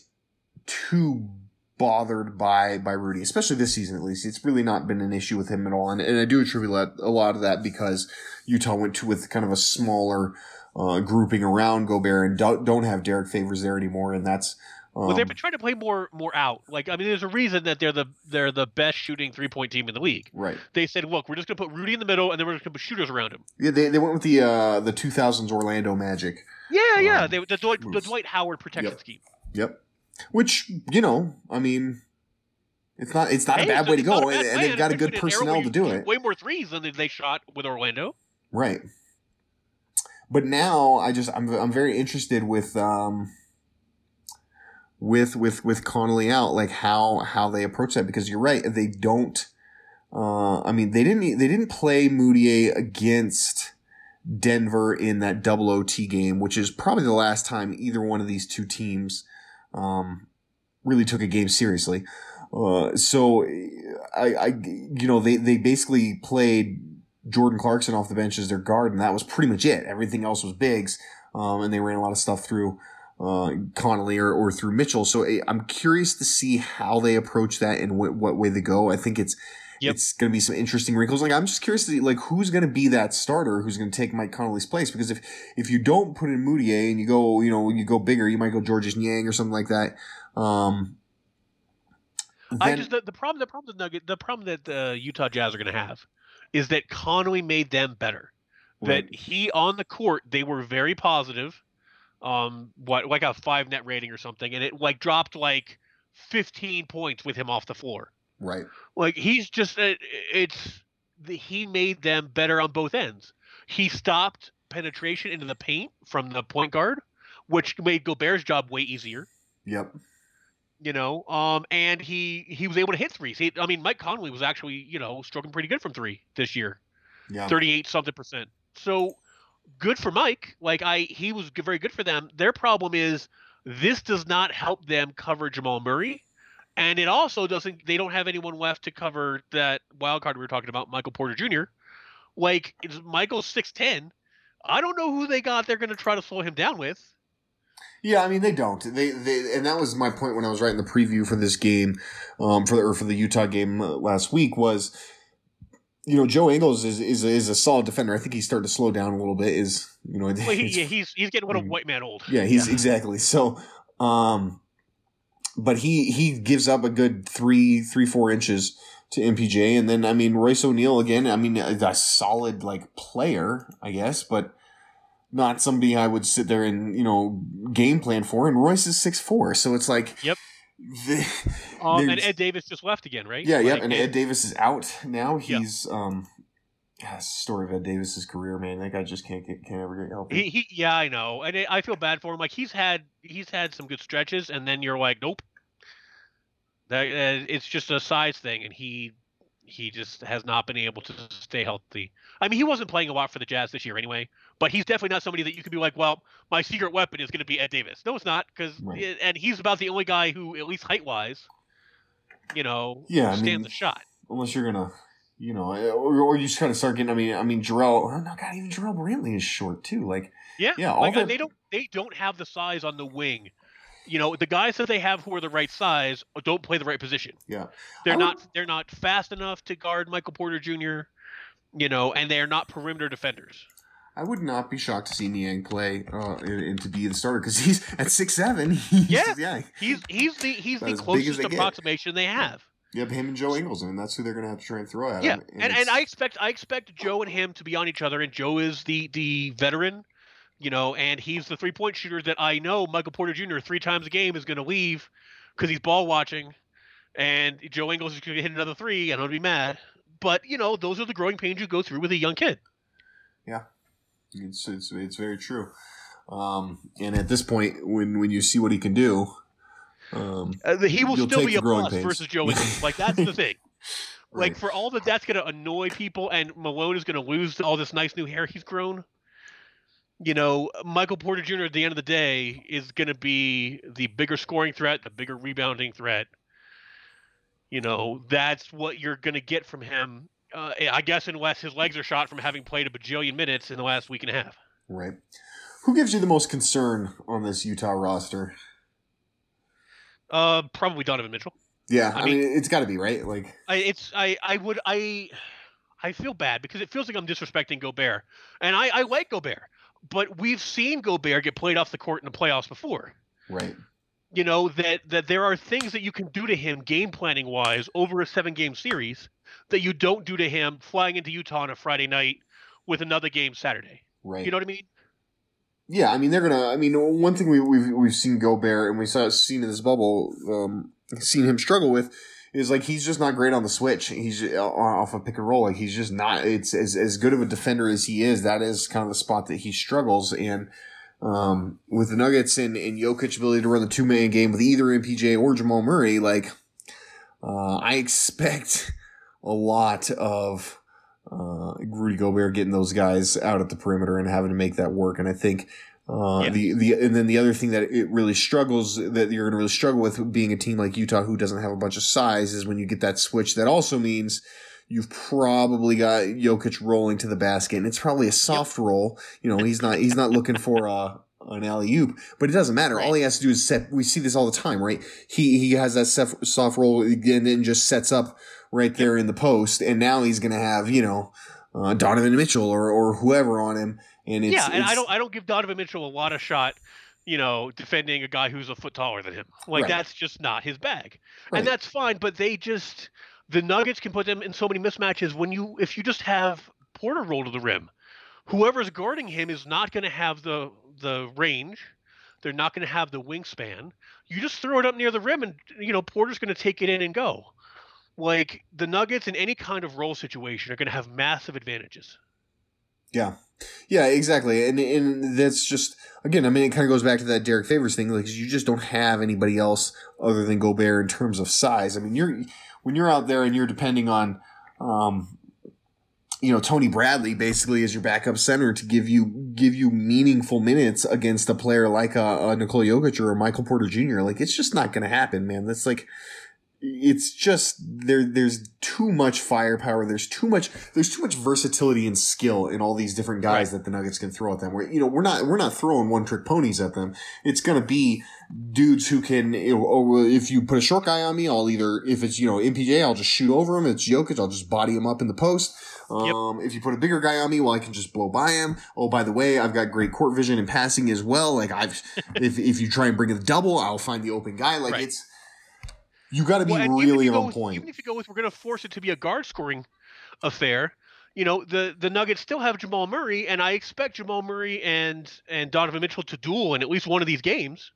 too bothered by by Rudy, especially this season at least. It's really not been an issue with him at all, and, and I do attribute a lot of that because Utah went to with kind of a smaller uh, grouping around Gobert and don't, don't have Derrick Favors there anymore, and that's um, Well, they've been trying to play more more out. Like I mean, there's a reason that they're the they're the best shooting three point team in the league. right. They said, look, we're just gonna put Rudy in the middle, and then we're just gonna put shooters around him. Yeah, they, they went with the uh, the 2000s Orlando Magic. Yeah, yeah. Um, They, the Dwight the. Dwight Howard protection Yep. scheme. Yep. Which you know, I mean, it's not it's not Hey, a bad way to go, and they've got a good especially in an era personnel to do it. Way more threes than they shot with Orlando. Right. But now I just I'm I'm very interested with um with with with Connolly out like how how they approach that because you're right they don't uh I mean they didn't they didn't play Mudiay against Denver in that double OT game which is probably the last time either one of these two teams um really took a game seriously. Uh so I I you know they they basically played Jordan Clarkson off the bench as their guard, and that was pretty much it. Everything else was bigs, um, and they ran a lot of stuff through uh, Connolly or, or through Mitchell. So eh, I'm curious to see how they approach that and wh- what way they go. I think it's Yep. it's going to be some interesting wrinkles. Like I'm just curious to see like who's going to be that starter who's going to take Mike Connolly's place because if if you don't put in Mudiay and you go you know you go bigger, you might go Georges Niang or something like that. Um, I just the, the problem the problem the Nugget the problem that the Utah Jazz are going to have is that Connolly made them better. Right. That he on the court they were very positive, um, what like a five net rating or something, and it like dropped like fifteen points with him off the floor. right. Like he's just it, it's he made them better on both ends. He stopped penetration into the paint from the point guard, which made Gobert's job way easier Yep. You know um and he he was able to hit threes. He, i mean mike conley was actually you know stroking pretty good from three this year. Yeah. 38 something percent. So good for mike. Like i he was very good for them. Their problem is this does not help them cover jamal murray and it also doesn't they don't have anyone left to cover that wild card we were talking about michael porter jr like it's michael's 610 i don't know who they got they're going to try to slow him down with Yeah, I mean they don't. They they and that was my point when I was writing the preview for this game, um, for the or for the Utah game uh, last week was, you know, Joe Ingles is is a, is a solid defender. I think he's starting to slow down a little bit. Is you know, well, he, yeah, he's he's getting what a Mm. white man old yeah, he's exactly so. Um, but he he gives up a good three three four inches to MPJ, and then I mean Royce O'Neale again. I mean a solid like player, I guess, but not somebody I would sit there and you know game plan for. And Royce is six four, so it's like Yep. the- Um, and Ed Davis just left again, right? yeah, yeah, Like, and Ed Davis is out now. He's um, God, the story of Ed Davis's career, man. That guy just can't get can't ever get healthy. He, he, yeah, I know, and I I feel bad for him. Like he's had he's had some good stretches, and then you're like, nope. That uh, it's just a size thing, and he he just has not been able to stay healthy. I mean, he wasn't playing a lot for the Jazz this year anyway, but he's definitely not somebody that you could be like, well, my secret weapon is going to be Ed Davis. No, it's not, because Right. and he's about the only guy who, at least height wise, you know, Yeah, I stands mean, the shot. Unless you're gonna, you know, or, or you just kind of start getting. I mean, I mean, Jarrell. Oh no, God, even Jarrell Brantley is short too. Like, Yeah, yeah, all like uh, that- they don't they don't have the size on the wing. You know, the guys that they have who are the right size don't play the right position. yeah, They're would- not they're not fast enough to guard Michael Porter Jr. You know, and they're not perimeter defenders. I would not be shocked to see Niang play uh, and, and to be the starter because he's at six seven. He's, Yeah. yeah. He's he's the he's the as big as closest they get. approximation they have. Yep, him and Joe Ingles. I mean, that's who they're gonna have to try and throw at Yeah, him. and, and it's- I expect I expect Joe and him to be on each other, and Joe is the the veteran, you know, and he's the three point shooter that I know Michael Porter Jr. three times a game is going to leave because he's ball watching, and Joe Ingles is going to hit another three, and I'll be mad. But you know, those are the growing pains you go through with a young kid. It's, it's it's very true. Um, and at this point, when when you see what he can do, um, Uh, he will still be a growing plus pains. versus Joe Ingles. like that's the thing. Like right. for all that that's going to annoy people, and Malone is going to lose all this nice new hair he's grown. You know, Michael Porter Jr. at the end of the day is going to be the bigger scoring threat, the bigger rebounding threat. You know, that's what you're going to get from him. Uh, I guess unless his legs are shot from having played a bajillion minutes in the last week and a half. right. Who gives you the most concern on this Utah roster? Uh, probably Donovan Mitchell. Yeah, I I, mean, it's got to be right. Like, I, it's I I would I I feel bad because it feels like I'm disrespecting Gobert, and I I like Gobert, but we've seen Gobert get played off the court in the playoffs before. right. You know that that there are things that you can do to him game planning wise over a seven game series that you don't do to him flying into Utah on a Friday night with another game Saturday. Right. You know what I mean? Yeah, I mean they're gonna. I mean, one thing we, we've we've seen Gobert and we saw seen in this bubble, um, seen him struggle with is like he's just not great on the switch. He's off a pick and roll. Like he's just not. It's as as good of a defender as he is. That is kind of the spot that he struggles. And um, with the Nuggets and and Jokic ability to run the two man game with either MPJ or Jamal Murray, like uh, I expect a lot of uh, Rudy Gobert getting those guys out at the perimeter and having to make that work. And I think uh, Yeah. the the and then the other thing that it really struggles that you're going to really struggle with being a team like Utah who doesn't have a bunch of size is when you get that switch. That also means. You've probably got Jokic rolling to the basket, and it's probably a soft roll. You know, he's not he's not looking for a an alley oop, but it doesn't matter. All he has to do is set. We see this all the time, right? He he has that soft roll and then just sets up right there in the post, and now he's going to have you know uh, Donovan Mitchell or or whoever on him, and it's, yeah, and I don't I don't give Donovan Mitchell a lot of shot, you know, defending a guy who's a foot taller than him. Like Right. that's just not his bag. Right. And that's fine, but they just the Nuggets can put them in so many mismatches when you if you just have Porter roll to the rim. Whoever's guarding him is not going to have the the range. They're not going to have the wingspan. You just throw it up near the rim and you know Porter's going to take it in and go. Like the Nuggets in any kind of roll situation are going to have massive advantages. Yeah. Yeah, exactly. And and that's just again, I mean it kind of goes back to that Derrick Favors thing, like you just don't have anybody else other than Gobert in terms of size. I mean, you're when you're out there and you're depending on um you know, Tony Bradley basically as your backup center to give you give you meaningful minutes against a player like a, a Nikola Jokic or Michael Porter Jr. Like it's just not going to happen, man. That's like it's just there there's too much firepower there's too much there's too much versatility and skill in all these different guys that the nuggets can throw at them where you know we're not we're not throwing one trick ponies at them it's going to be dudes who can you know, oh, if you put a short guy on me i'll either if it's you know mpj i'll just shoot over him if it's Jokic, i'll just body him up in the post um, if you put a bigger guy on me, well, I can just blow by him. Oh, by the way, I've got great court vision and passing as well. Like I've, if, if you try and bring a double, I'll find the open guy. Like Right. it's, You got to be Well, and even if really on with- point. Even if you go with, we're going to force it to be a guard scoring affair. You know, the the Nuggets still have Jamal Murray, and I expect Jamal Murray and and Donovan Mitchell to duel in at least one of these games.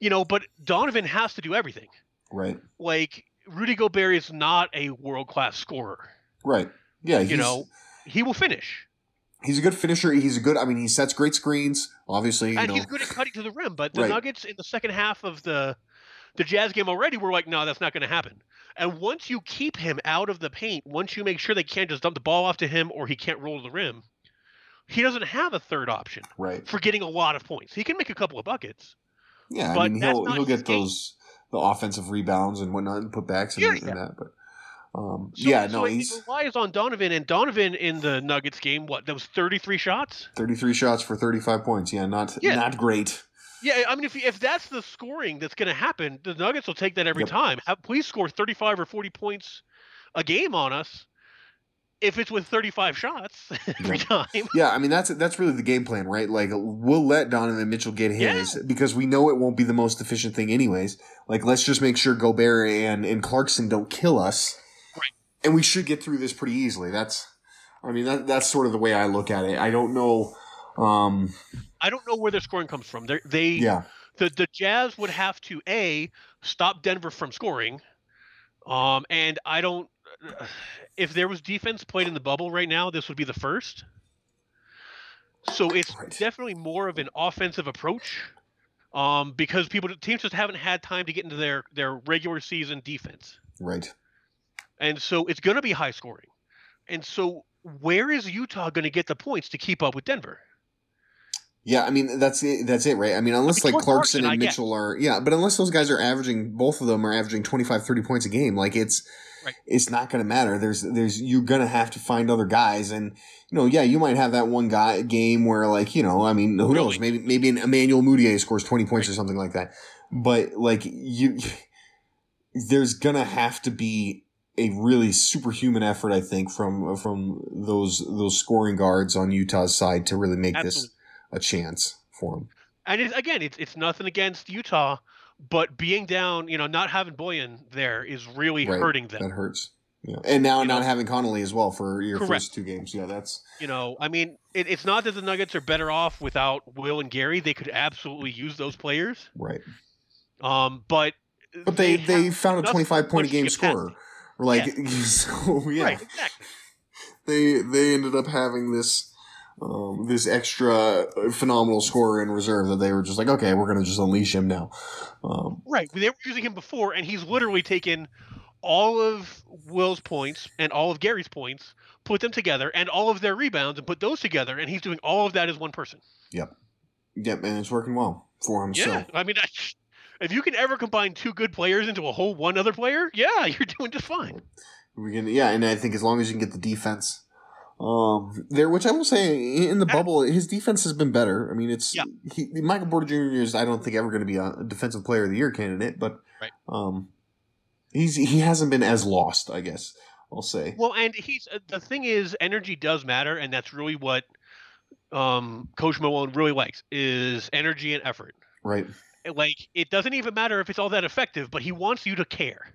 You know, but Donovan has to do everything. Right. Like Rudy Gobert is not a world class scorer. Right. Yeah. You know, he will finish, he's a good finisher. He's a good. I mean, he sets great screens. Obviously, you and know. he's good at cutting to the rim. But the Right. Nuggets in the second half of the the Jazz game already were like, no, that's not going to happen. And once you keep him out of the paint, once you make sure they can't just dump the ball off to him or he can't roll to the rim, he doesn't have a third option Right. for getting a lot of points. He can make a couple of buckets. Yeah. I but mean, he'll he'll get game. those the offensive rebounds and whatnot and putbacks and, Yeah, and that. But um, So, yeah, so no, it relies on Donovan, and Donovan in the Nuggets game, what, that was 33 shots? 33 shots for 35 points. Yeah, not Yeah. not great. Yeah, I mean, if if that's the scoring that's going to happen, the Nuggets will take that every Yep. time. Have, please score 35 or 40 points a game on us. If it's with 35 shots every time, Yeah, I mean that's that's really the game plan, right? Like we'll let Donovan Mitchell get his because we know it won't be the most efficient thing anyways. Like let's just make sure Gobert and and Clarkson don't kill us, Right. And we should get through this pretty easily. That's, I mean that that's sort of the way I look at it. I don't know. Um, I don't know where their scoring comes from. They're, they yeah, the the Jazz would have to a stop Denver from scoring, um, and I don't. If there was defense played in the bubble right now, this would be the first. So it's Right. definitely more of an offensive approach, um, because people teams just haven't had time to get into their their regular season defense, right. and so it's going to be high scoring, and so where is Utah going to get the points to keep up with Denver? Yeah, I mean that's it. That's it, right? I mean, unless mean, like Clarkson Clarkson, and. Mitchell are, yeah, but unless those guys are averaging, both of them are averaging 25, 30 points a game. Like it's, Right. it's not going to matter. There's, there's, you're going to have to find other guys, and you know, yeah, you might have that one guy game where, like, you know, I mean, who knows? Really? Maybe, maybe an Emmanuel Mudiay scores twenty points or something like that. But like you, there's gonna have to be a really superhuman effort, I think, from from those those scoring guards on Utah's side to really make this Absolutely. A chance for him. And it, again, it's it's nothing against Utah, but being down, you know, not having Bojan there is really Right. hurting them. That hurts. Yeah. And now You not know? having Connolly as well for your Correct. first two games. Yeah, that's You know, I mean, it, it's not that the Nuggets are better off without Will and Gary. They could absolutely use those players. right. Um, but But they they, have found a twenty five point a game scorer. Like so yeah. Right, exactly. They they ended up having this um, this extra phenomenal scorer in reserve that they were just like, okay, we're gonna just unleash him now. Um, Right. They were using him before, and he's literally taken all of Will's points and all of Gary's points, put them together, and all of their rebounds, and put those together, and he's doing all of that as one person. Yep, Yep, and it's working well for him. Yeah. So I mean, I, if you can ever combine two good players into a whole one other player, yeah, you're doing just fine. we can, yeah, and I think as long as you can get the defense um, there, which I will say in the bubble, his defense has been better. I mean, it's Yeah. he, Michael Porter Jr. is I don't think ever going to be a defensive player of the year candidate, but Right. um, he's he hasn't been as lost, I guess I'll say. Well, and he's uh, the thing is, energy does matter, and that's really what um, Coach Malone really likes is energy and effort. Right? Like it doesn't even matter if it's all that effective, but he wants you to care.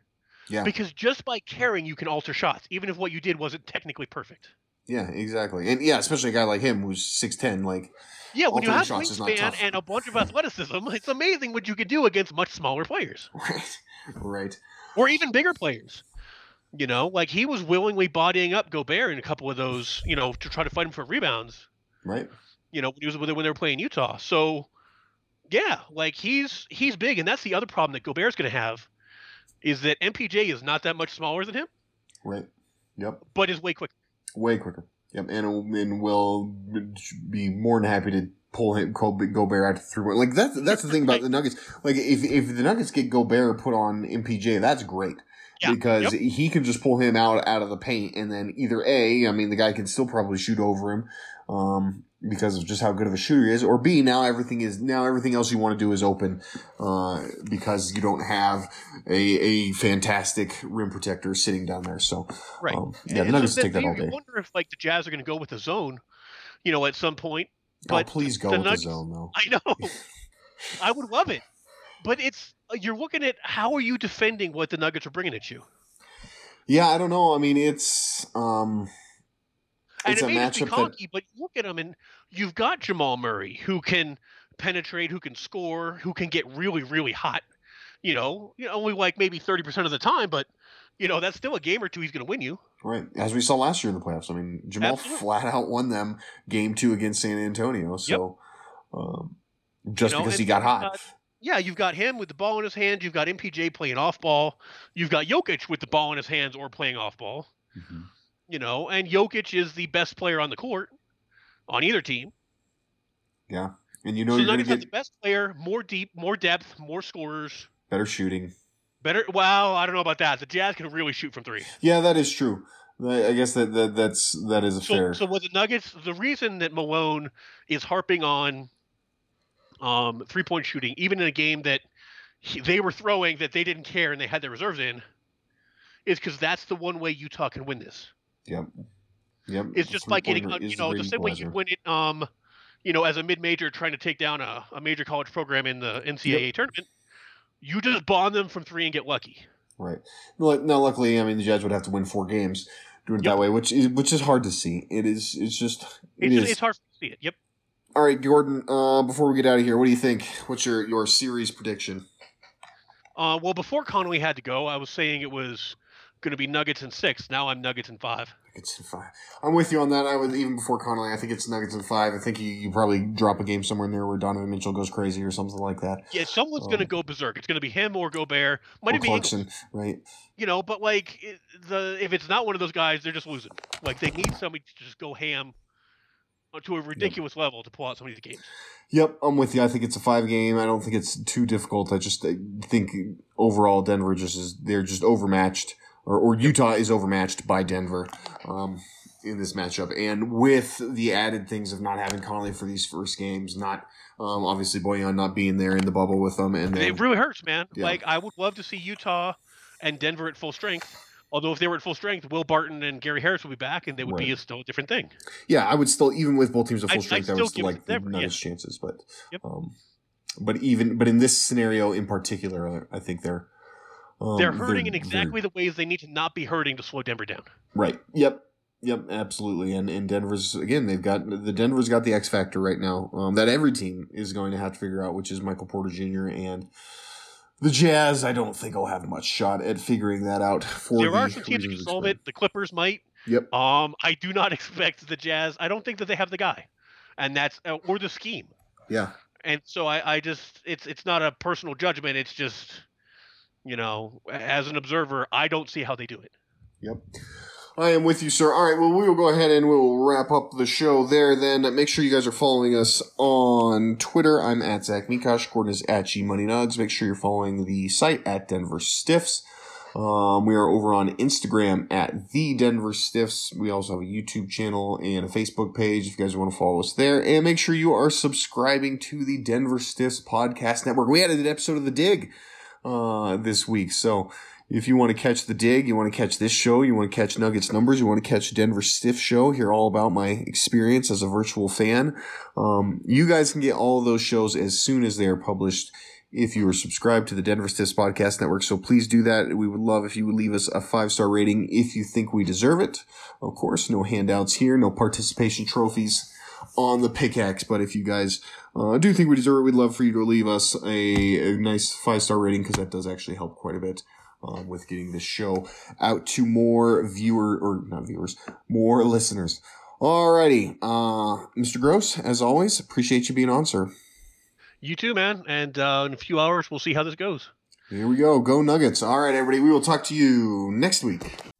Yeah. Because just by caring, you can alter shots, even if what you did wasn't technically perfect. Yeah, exactly. And yeah, especially a guy like him who's six ten. Like, Yeah, when you have wingspan and a bunch of athleticism, it's amazing what you could do against much smaller players right, right, or even bigger players. You know, like he was willingly bodying up Gobert in a couple of those, you know, to try to fight him for rebounds. right. You know, when he was when they were playing Utah. So, yeah, like he's he's big, and that's the other problem that Gobert's going to have, is that MPJ is not that much smaller than him, Right. Yep. but is way quicker. Way quicker. Yep. And and will be more than happy to pull him Go- Gobert out to three. Like that's that's the thing about the Nuggets. Like if if the Nuggets get Gobert put on MPJ, that's great. Yeah, Because yep. he can just pull him out out of the paint, and then either a, I mean, the guy can still probably shoot over him, um, because of just how good of a shooter he is, or b, now everything is now everything else you want to do is open, uh, because you don't have a a fantastic rim protector sitting down there. So Right. um, yeah, the And Nuggets take that all day. wonder if like the Jazz are going to go with the zone, you know, at some point. Oh, please go the with Nuggets- the zone though. I know. I would love it. but it's you're looking at how are you defending what the Nuggets are bringing at you, Yeah, I don't know. I mean, it's um, and it's it may just be matchup that cocky, but you look at him, and you've got Jamal Murray who can penetrate, who can score, who can get really really hot. You know, you know, only like maybe thirty percent of the time, but you know that's still a game or two he's going to win you. right as we saw last year in the playoffs. I mean, Jamal Absolutely. flat out won them game two against San Antonio. So, um, just You know, because he got hot, got- Yeah, you've got him with the ball in his hand. You've got MPJ playing off ball. You've got Jokic with the ball in his hands or playing off ball. Mhm. You know, and Jokic is the best player on the court on either team. yeah, and you know so you're going Nuggets to have get the best player, more deep, more depth, more scorers, better shooting. better. Well, I don't know about that. The Jazz can really shoot from three. Yeah, that is true. I I guess that, that that's that is a So, fair. so with the Nuggets, the reason that Malone is harping on um, three point shooting, even in a game that he, they were throwing that they didn't care and they had their reserves in, is because that's the one way Utah can win this. Yep. Yep. It's just by getting, you know, the same way you win it, um, you know, as a mid major trying to take down a, a major college program in the NCAA tournament. You just bond them from three and get lucky. Right. Now, now, luckily, I mean, the Jazz would have to win four games doing it Yep. that way, which is which is hard to see. It is. It's just. It It's, is. it's hard to see it. Yep. All right, Gordon. Uh, before we get out of here, what do you think? What's your your series prediction? Uh, well, before Connolly had to go, I was saying it was going to be Nuggets in six. Now I'm Nuggets in five. Nuggets in five. I'm with you on that. I was even before Connolly. I think it's Nuggets in five. I think you, you probably drop a game somewhere in there where Donovan Mitchell goes crazy or something like that. Yeah, someone's going to Um, go berserk. It's going to be him or Gobert. Might or be Clarkson, right? you know. But like the if it's not one of those guys, they're just losing. Like they need somebody to just go ham to a ridiculous level to pull out some of these games. Yep, I'm with you. I think it's a five game. I don't think it's too difficult. I just I think overall Denver just is they're just overmatched, or, or Utah is overmatched by Denver um, in this matchup. And with the added things of not having Conley for these first games, not um, obviously Bojan not being there in the bubble with them, and then it really hurts, man. Yeah. Like I would love to see Utah and Denver at full strength. Although if they were at full strength, Will Barton and Gary Harris would be back, and they would be a still a different thing. yeah, I would still even with both teams at full I'd strength, I still would still like the Denver, yeah. Chances, but Yep. um, but even but in this scenario in particular, I think they're um, they're hurting in exactly the ways they need to not be hurting to slow Denver down. Right. Yep. Yep. Absolutely. And and Denver's again. They've got the Denver's got the X factor right now um, that every team is going to have to figure out, which is Michael Porter Jr. and the Jazz. I don't think will have much shot at figuring that out. For there the are some teams that can solve it. The Clippers might. Yep. Um, I do not expect the Jazz. I don't think that they have the guy, and that's uh, or the scheme. Yeah. And so I, I just it's it's not a personal judgment. It's just, you know, as an observer, I don't see how they do it. Yep. I am with you, sir. All right, well, we will go ahead and we will wrap up the show there then. Make sure you guys are following us on Twitter. I'm at Zach Mikash. Gordon is at G Money Nugs. Make sure you're following the site at Denver Stiffs. Um, we are over on Instagram at the Denver Stiffs. We also have a YouTube channel and a Facebook page if you guys want to follow us there. And make sure you are subscribing to the Denver Stiffs podcast network. We added an episode of The Dig uh, this week. So if you want to catch The Dig, you want to catch this show, you want to catch Nuggets numbers, you want to catch Denver Stiff show, hear all about my experience as a virtual fan, um, you guys can get all of those shows as soon as they are published if you are subscribed to the Denver Stiffs Podcast Network. So please do that. We would love if you would leave us a five star rating if you think we deserve it. Of course, no handouts here, no participation trophies on the pickaxe. But if you guys uh, I do think we deserve it, we'd love for you to leave us a, a nice five star rating because that does actually help quite a bit. Um, with getting this show out to more viewer or not viewers, more listeners. Alrighty, uh, Mr. Gross, as always, appreciate you being on, sir. You too, man. And uh, in a few hours, we'll see how this goes. Here we go. Go Nuggets. All right, everybody. We will talk to you next week.